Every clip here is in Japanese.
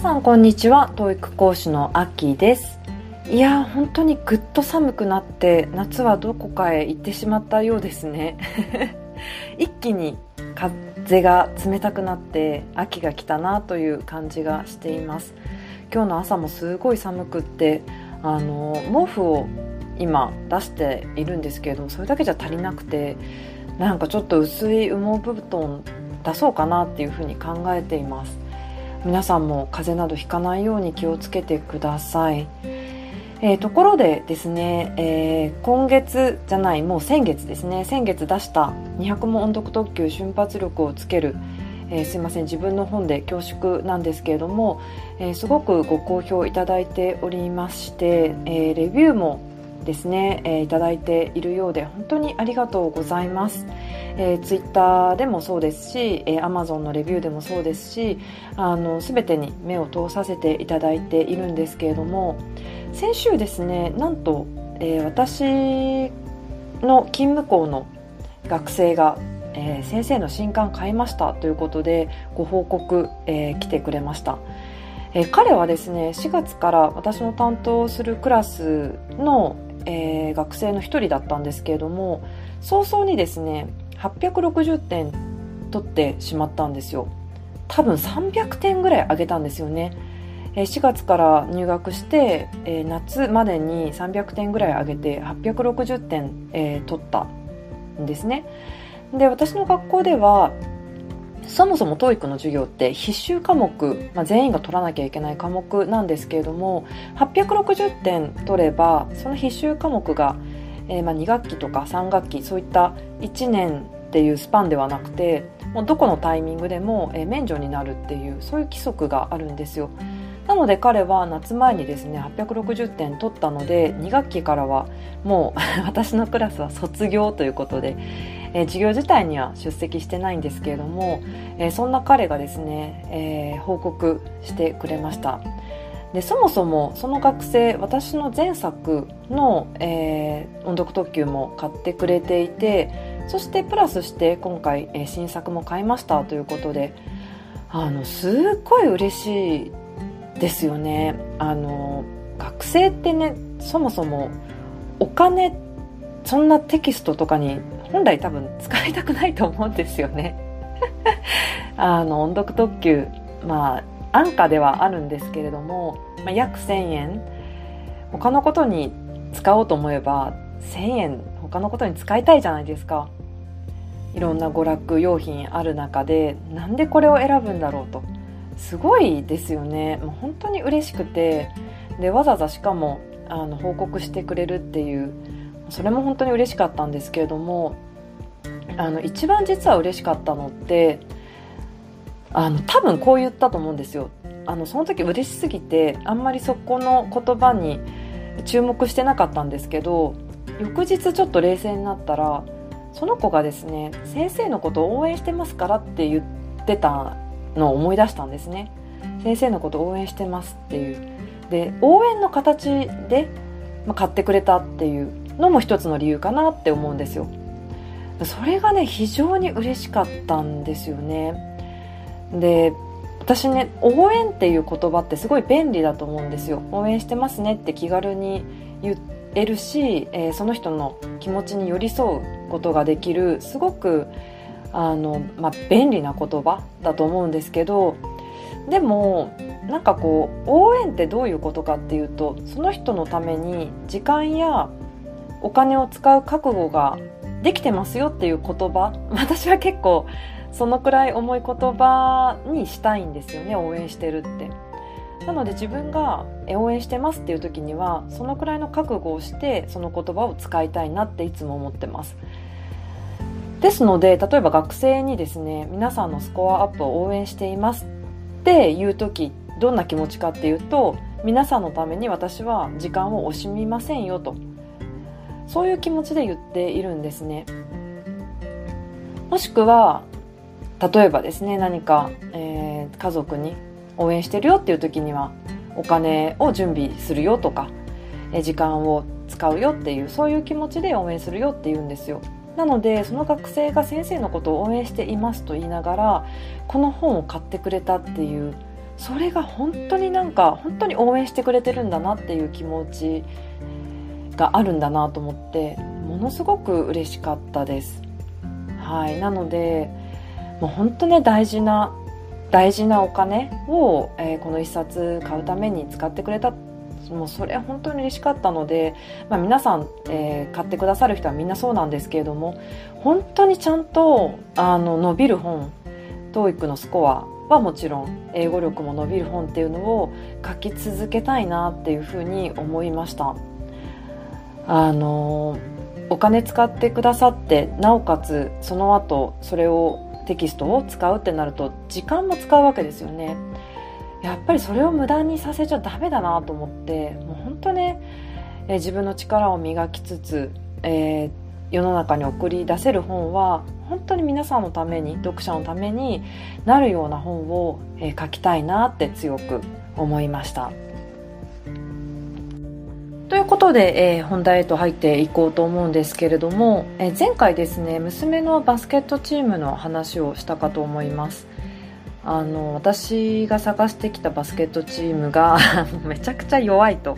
皆さんこんにちは。TOEIC 講師のアッキです。いや本当にぐっと寒くなって夏はどこかへ行ってしまったようですね。一気に風が冷たくなって秋が来たなという感じがしています。今日の朝もすごい寒くってあの毛布を今出しているんですけれどもそれだけじゃ足りなくてなんかちょっと薄い羽毛布団出そうかなっていうふうに考えています。皆さんも風邪などひかないように気をつけてください、えー、ところでですね、えー、今月じゃないもう先月ですね。先月出した200問音読特急瞬発力をつけるえー、すいません自分の本で恐縮なんですけれども、え、すごくご好評いただいておりまして、え、レビューもですね、えー、いただいているようで本当にありがとうございます、えー、ツイッターでもそうですし、えー、Amazon のレビューでもそうですしあの全てに目を通させていただいているんですけれども先週ですねなんと、えー、私の勤務校の学生が、えー、先生の新刊買いましたということでご報告、えー、来てくれました。えー、彼はですね4月から私の担当するクラスの、えー、学生の一人だったんですけれども早々にですね860点取ってしまったんですよ。多分300点ぐらい上げたんですよね。4月から入学して、えー、夏までに300点ぐらい上げて860点、えー、取ったんですね。で私の学校ではそもそも TOEIC の授業って必修科目、まあ、全員が取らなきゃいけない科目なんですけれども860点取ればその必修科目が、えー、まあ2学期とか3学期そういった1年っていうスパンではなくてもうどこのタイミングでも、免除になるっていうそういう規則があるんですよ。なので彼は夏前にですね860点取ったので2学期からはもう 私のクラスは卒業ということで、えー、授業自体には出席してないんですけれども、えー、そんな彼がですね、えー、報告してくれました。でそもそもその学生私の前作の、えー、音読特急も買ってくれていてそしてプラスして今回、えー、新作も買いましたということであのすっごい嬉しいですよね。あの学生ってねそもそもお金そんなテキストとかに本来多分使いたくないと思うんですよね。あの音読特急まあ安価ではあるんですけれども、まあ、約1000円。他のことに使おうと思えば1000円他のことに使いたいじゃないですか。いろんな娯楽用品ある中でなんでこれを選ぶんだろうと。すごいですよね。もう本当に嬉しくて。でわざわざしかもあの報告してくれるっていうそれも本当に嬉しかったんですけれどもあの一番実は嬉しかったのってあの多分こう言ったと思うんですよ。あのその時嬉しすぎてあんまりそこの言葉に注目してなかったんですけど翌日ちょっと冷静になったらその子がですね先生のことを応援してますからって言ってたのを思い出したんですね。先生のこと応援してますっていう。で応援の形で、まあ、買ってくれたっていうのも一つの理由かなって思うんですよ。それがね非常に嬉しかったんですよね。で私ね応援っていう言葉ってすごい便利だと思うんですよ。応援してますねって気軽に言えるし、えー、その人の気持ちに寄り添うことができるすごくあの、まあ、便利な言葉だと思うんですけどでもなんかこう応援ってどういうことかっていうとその人のために時間やお金を使う覚悟ができてますよっていう言葉。私は結構そのくらい重い言葉にしたいんですよね。応援してるって。なので自分が応援してますっていう時にはそのくらいの覚悟をしてその言葉を使いたいなっていつも思ってます。ですので例えば学生にですね皆さんのスコアアップを応援していますっていう時どんな気持ちかっていうと皆さんのために私は時間を惜しみませんよとそういう気持ちで言っているんですね。もしくは例えばですね何か、えー、家族に応援してるよっていう時にはお金を準備するよとか、えー、時間を使うよっていうそういう気持ちで応援するよって言うんですよ。なのでその学生が先生のことを応援していますと言いながらこの本を買ってくれたっていうそれが本当になんか本当に応援してくれてるんだなっていう気持ちがあるんだなと思ってものすごく嬉しかったです。はい。なのでもう本当ね大事な大事なお金を、えー、この1冊買うために使ってくれたもうそれは本当に嬉しかったので、まあ、皆さん、えー、買ってくださる人はみんなそうなんですけれども本当にちゃんとあの伸びる本 TOEIC のスコアはもちろん英語力も伸びる本っていうのを書き続けたいなっていうふうに思いました。あのお金使ってくださってなおかつその後それをテキストを使うってなると時間も使うわけですよねやっぱりそれを無駄にさせちゃダメだなと思ってもう本当ね、え自分の力を磨きつつ、えー、世の中に送り出せる本は本当に皆さんのために読者のためになるような本を、えー、書きたいなって強く思いました。ということで、えー、本題へと入っていこうと思うんですけれども、えー、前回ですね娘のバスケットチームの話をしたかと思います。あの私が探してきたバスケットチームが めちゃくちゃ弱いと。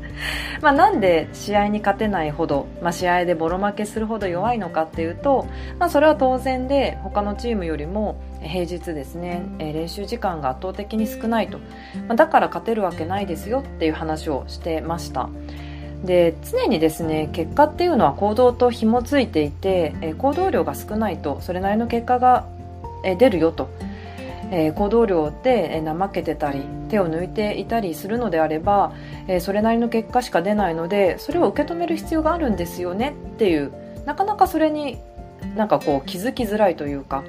まあなんで試合に勝てないほど、まあ、試合でボロ負けするほど弱いのかっていうと、まあ、それは当然で他のチームよりも平日ですね練習時間が圧倒的に少ないと、ま、だから勝てるわけないですよっていう話をしてました。で常にですね結果っていうのは行動と紐づいていて行動量が少ないとそれなりの結果が出るよと。え、行動量で怠けてたり手を抜いていたりするのであれば、え、それなりの結果しか出ないのでそれを受け止める必要があるんですよねっていうなかなかそれになんかこう気づきづらいというか、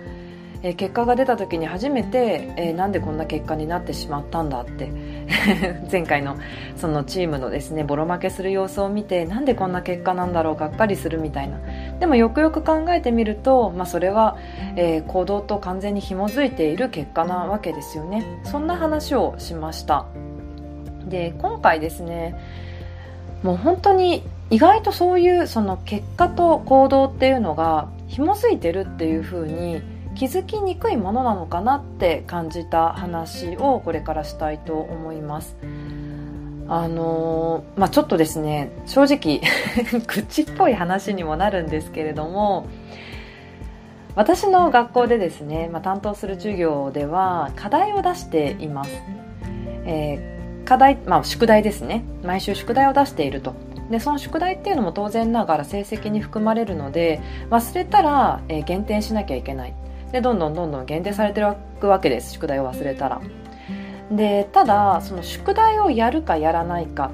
えー、結果が出た時に初めて、えー、なんでこんな結果になってしまったんだって。前回のそのチームのですねボロ負けする様子を見てなんでこんな結果なんだろうがっかりするみたいな。でもよくよく考えてみると、まあ、それは、えー、行動と完全に紐づいている結果なわけですよね。そんな話をしました。で今回ですねもう本当に意外とそういうその結果と行動っていうのが紐づいてるっていう風に気づきにくいものなのかなって感じた話をこれからしたいと思います。あの、まあ、ちょっとですね正直 口っぽい話にもなるんですけれども私の学校でですね、まあ、担当する授業では課題を出しています、えー、課題、まあ、宿題ですね。毎週宿題を出していると。でその宿題っていうのも当然ながら成績に含まれるので忘れたら、えー、減点しなきゃいけない。でどんどんどんどん限定されてるわけです。宿題を忘れたら。でただその宿題をやるかやらないか。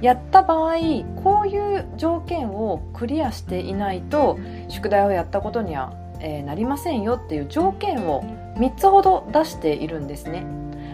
やった場合こういう条件をクリアしていないと宿題をやったことには、えー、なりませんよっていう条件を3つほど出しているんですね。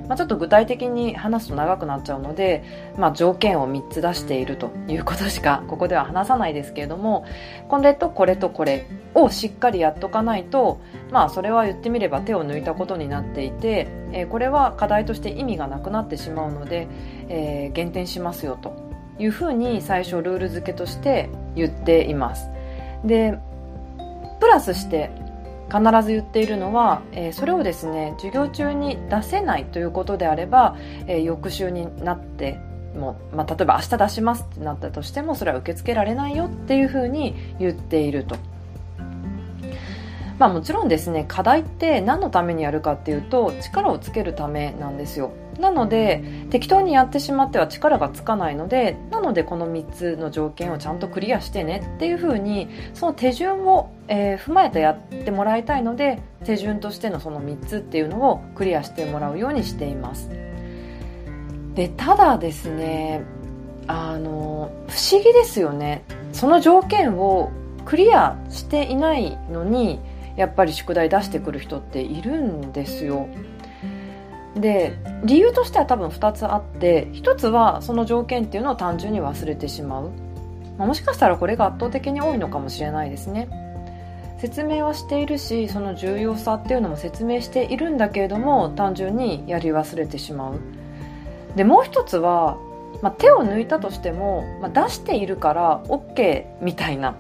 まあ、ちょっと具体的に話すと長くなっちゃうので、まあ、条件を3つ出しているということしか ここでは話さないですけれどもこれとこれとこれをしっかりやっとかないと、まあ、それは言ってみれば手を抜いたことになっていて、えー、これは課題として意味がなくなってしまうので、えー、減点しますよというふうに最初ルール付けとして言っています。でプラスして必ず言っているのは、えー、それをですね授業中に出せないということであれば、えー、翌週になってもまあ、例えば明日出しますってなったとしてもそれは受け付けられないよっていうふうに言っていると。まあもちろんですね課題って何のためにやるかっていうと力をつけるためなんですよなので適当にやってしまっては力がつかないのでなのでこの3つの条件をちゃんとクリアしてねっていうふうにその手順を、えー、踏まえてやってもらいたいので手順としてのその3つっていうのをクリアしてもらうようにしています。でただですねあの不思議ですよね。その条件をクリアしていないのにやっぱり宿題出してくる人っているんですよ。で理由としては多分2つあって1つはその条件っていうのを単純に忘れてしまう、もしかしたらこれが圧倒的に多いのかもしれないですね。説明はしているしその重要さっていうのも説明しているんだけれども単純にやり忘れてしまう。でもう一つは、まあ、手を抜いたとしても、まあ、出しているから OK みたいな、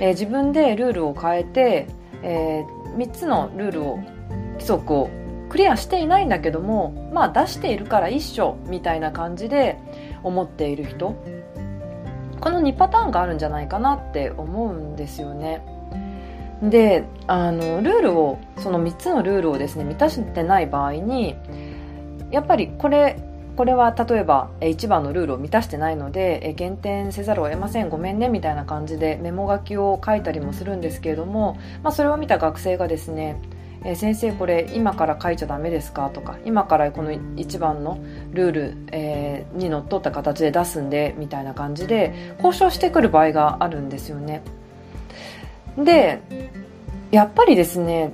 えー、自分でルールを変えて、えー、3つのルールを規則をクリアしていないんだけどもまあ出しているから一緒みたいな感じで思っている人。この2パターンがあるんじゃないかなって思うんですよね。であのルールをその3つのルールをですね満たしてない場合にやっぱりこれこれは例えば1番のルールを満たしてないので減点せざるを得ませんごめんねみたいな感じでメモ書きを書いたりもするんですけれども、まあ、それを見た学生がですね先生これ今から書いちゃダメですか？とか今からこの1番のルール、えー、にのっとった形で出すんでみたいな感じで交渉してくる場合があるんですよね。でやっぱりですね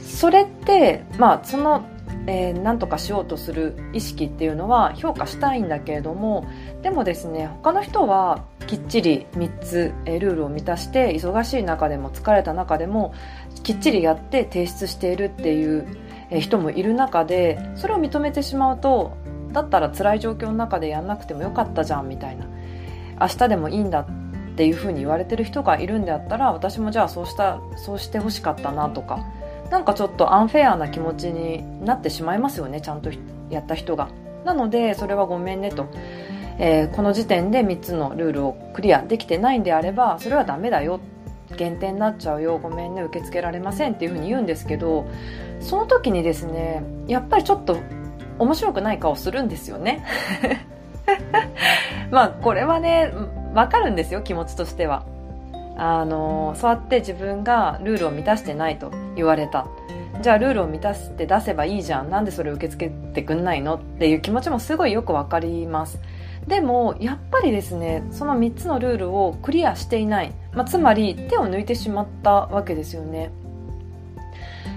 それってまあそのえー、何とかしようとする意識っていうのは評価したいんだけれどもでもですね他の人はきっちり3つ、えー、ルールを満たして忙しい中でも疲れた中でもきっちりやって提出しているっていう、えー、人もいる中でそれを認めてしまうとだったら辛い状況の中でやんなくてもよかったじゃんみたいな。明日でもいいんだっていうふうに言われてる人がいるんであったら私もじゃあそうしたそうしてほしかったなとかなんかちょっとアンフェアな気持ちになってしまいますよねちゃんとやった人が。なのでそれはごめんねと、えー、この時点で3つのルールをクリアできてないんであればそれはダメだよ。減点になっちゃうよ。ごめんね受け付けられませんっていうふうに言うんですけどその時にですねやっぱりちょっと面白くない顔するんですよね。まあこれはねわかるんですよ気持ちとしては。あのそうやって自分がルールを満たしてないと言われた。じゃあルールを満たして出せばいいじゃん。なんでそれを受け付けてくんないのっていう気持ちもすごいよくわかります。でもやっぱりですねその3つのルールをクリアしていない、まあ、つまり手を抜いてしまったわけですよね。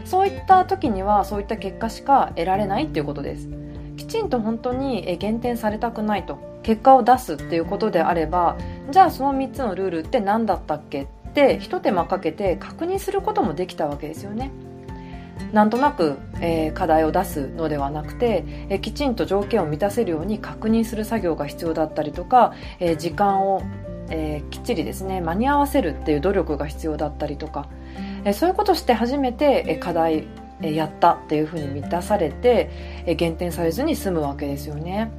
そういった時にはそういった結果しか得られないっていうことです。きちんと本当に減点されたくないと。結果を出すっていうことであればじゃあその3つのルールって何だったっけってひと手間かけて確認することもできたわけですよね。なんとなく、えー、課題を出すのではなくて、えー、きちんと条件を満たせるように確認する作業が必要だったりとか、えー、時間を、えきっちりですね間に合わせるっていう努力が必要だったりとか、えそういうことして初めて、え課題、えやったっていうふうに満たされて、え減点されずに済むわけですよね。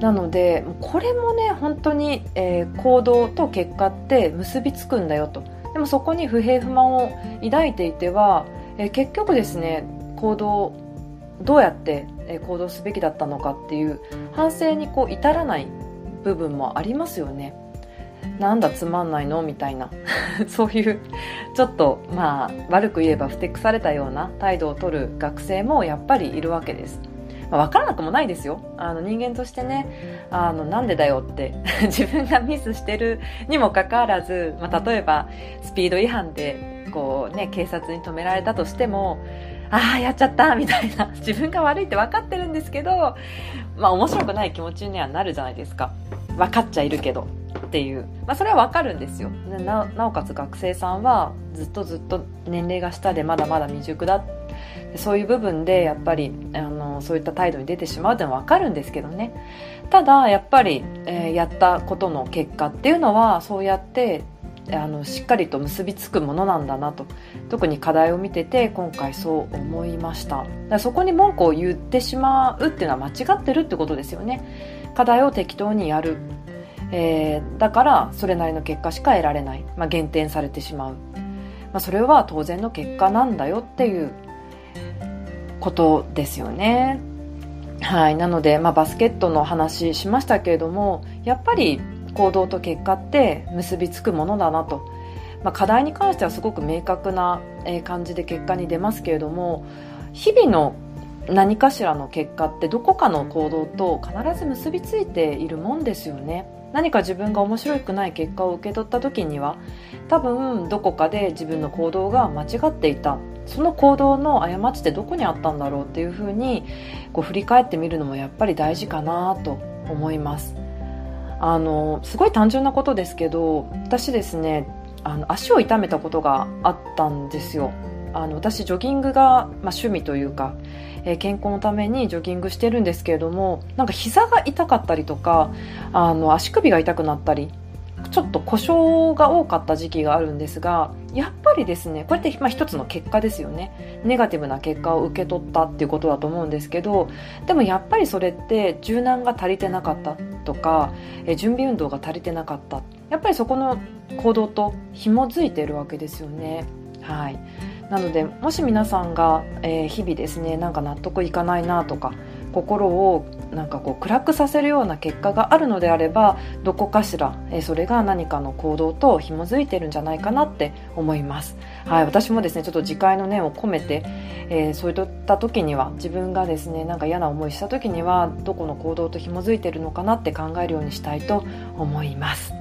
なのでこれもね本当に、えー、行動と結果って結びつくんだよと。でもそこに不平不満を抱いていては、えー、結局ですね行動どうやって行動すべきだったのかっていう反省にこう至らない部分もありますよね。なんだつまんないのみたいな。そういうちょっとまあ悪く言えばふてくされたような態度をとる学生もやっぱりいるわけです。まあ、分からなくもないですよ。あの人間としてねあのなんでだよって 自分がミスしてるにもかかわらず、まあ、例えばスピード違反でこう、ね、警察に止められたとしてもああやっちゃったみたいな 自分が悪いって分かってるんですけど、まあ、面白くない気持ちにはなるじゃないですか。分かっちゃいるけど。っていう、まあ、それは分かるんですよ。ななおかつ学生さんはずっとずっと年齢が下でまだまだ未熟だ。そういう部分でやっぱりあのそういった態度に出てしまうってのは分かるんですけどね。ただやっぱり、えー、やったことの結果っていうのはそうやってあのしっかりと結びつくものなんだなと。特に課題を見てて今回そう思いました。だそこに文句を言ってしまうっていうのは間違ってるってことですよね。課題を適当にやる、えー、だからそれなりの結果しか得られない、まあ、減点されてしまう、まあ、それは当然の結果なんだよっていうことですよね。はい。なので、まあ、バスケットの話しましたけれども、やっぱり行動と結果って結びつくものだなと。まあ、課題に関してはすごく明確な感じで結果に出ますけれども、日々の何かしらの結果ってどこかの行動と必ず結びついているもんですよね。何か自分が面白くない結果を受け取った時には多分どこかで自分の行動が間違っていた。その行動の過ちってどこにあったんだろうっていうふうにこう振り返ってみるのもやっぱり大事かなと思います。あのすごい単純なことですけど私ですねあの足を痛めたことがあったんですよ。あの私ジョギングが、まあ、趣味というか、えー、健康のためにジョギングしてるんですけれどもなんか膝が痛かったりとかあの足首が痛くなったりちょっと故障が多かった時期があるんですがやっぱりですねこれってまあ一つの結果ですよね。ネガティブな結果を受け取ったっていうことだと思うんですけどでもやっぱりそれって柔軟が足りてなかったとかえ準備運動が足りてなかった。やっぱりそこの行動と紐づいてるわけですよね。はい。なのでもし皆さんが、えー、日々ですねなんか納得いかないなとか心をなんかこう暗くさせるような結果があるのであればどこかしら、えそれが何かの行動と紐づいてるんじゃないかなって思います、はい、私もですねちょっと自戒の念を込めて、えー、そういった時には自分がですねなんか嫌な思いした時にはどこの行動と紐づいてるのかなって考えるようにしたいと思います。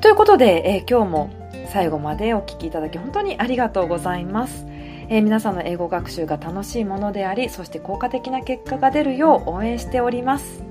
ということで、えー、今日も最後までお聞きいただき本当にありがとうございます。えー、皆さんの英語学習が楽しいものでありそして効果的な結果が出るよう応援しております。